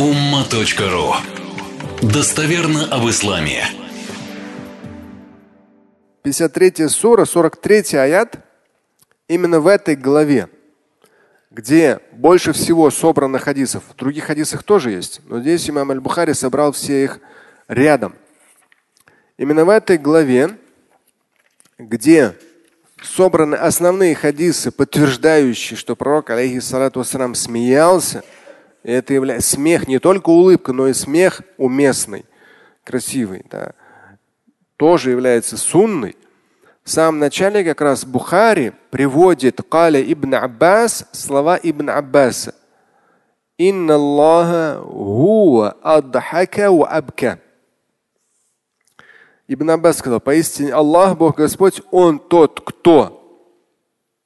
umma.ru Достоверно об исламе. 53 сура, 43 аят. Именно в этой главе, где больше всего собрано хадисов. В других хадисах тоже есть, но здесь имам Аль-Бухари собрал все их рядом. Именно в этой главе, где собраны основные хадисы, подтверждающие, что пророк, алейхиссалату вассалам, смеялся – это является смех, не только улыбка, но и смех уместный, красивый, да, тоже является сунной. В самом начале как раз Бухари приводит Каля ибн Аббас слова ибн Аббаса. Инна Аллаха хуа адхака ва абка. Ибн Аббас сказал, поистине Аллах, Бог Господь, Он тот, кто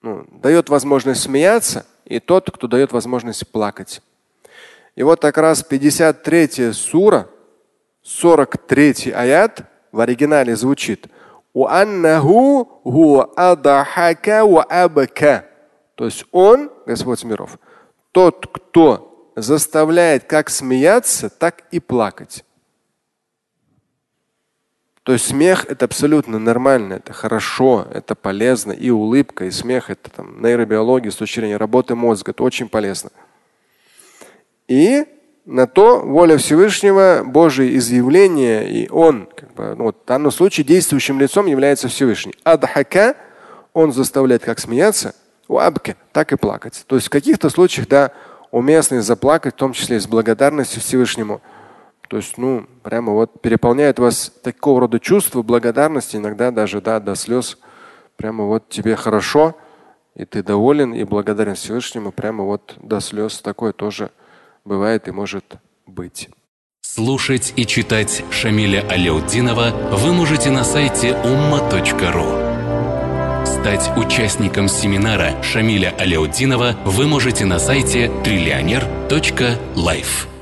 ну, дает возможность смеяться, и тот, кто дает возможность плакать. И вот как раз 53 сура, 43 аят в оригинале звучит. То есть он, Господь миров, тот, кто заставляет как смеяться, так и плакать. То есть смех это абсолютно нормально, это хорошо, это полезно. И улыбка, и смех это там нейробиология с точки зрения работы мозга, это очень полезно. И на то воля Всевышнего, Божие изъявление, и он, как бы, ну, вот, в данном случае, действующим лицом является Всевышний. Адхака, он заставляет как смеяться, у абка, так и плакать. То есть в каких-то случаях, да, уместно заплакать, в том числе с благодарностью Всевышнему. То есть, ну, прямо вот переполняет вас такого рода чувства благодарности, иногда даже, да, до слез. Прямо вот тебе хорошо, и ты доволен и благодарен Всевышнему, прямо вот до слез такое тоже бывает и может быть. Слушать и читать Шамиля Аляутдинова вы можете на сайте umma.ru. Стать участником семинара Шамиля Аляутдинова вы можете на сайте триллионер.life.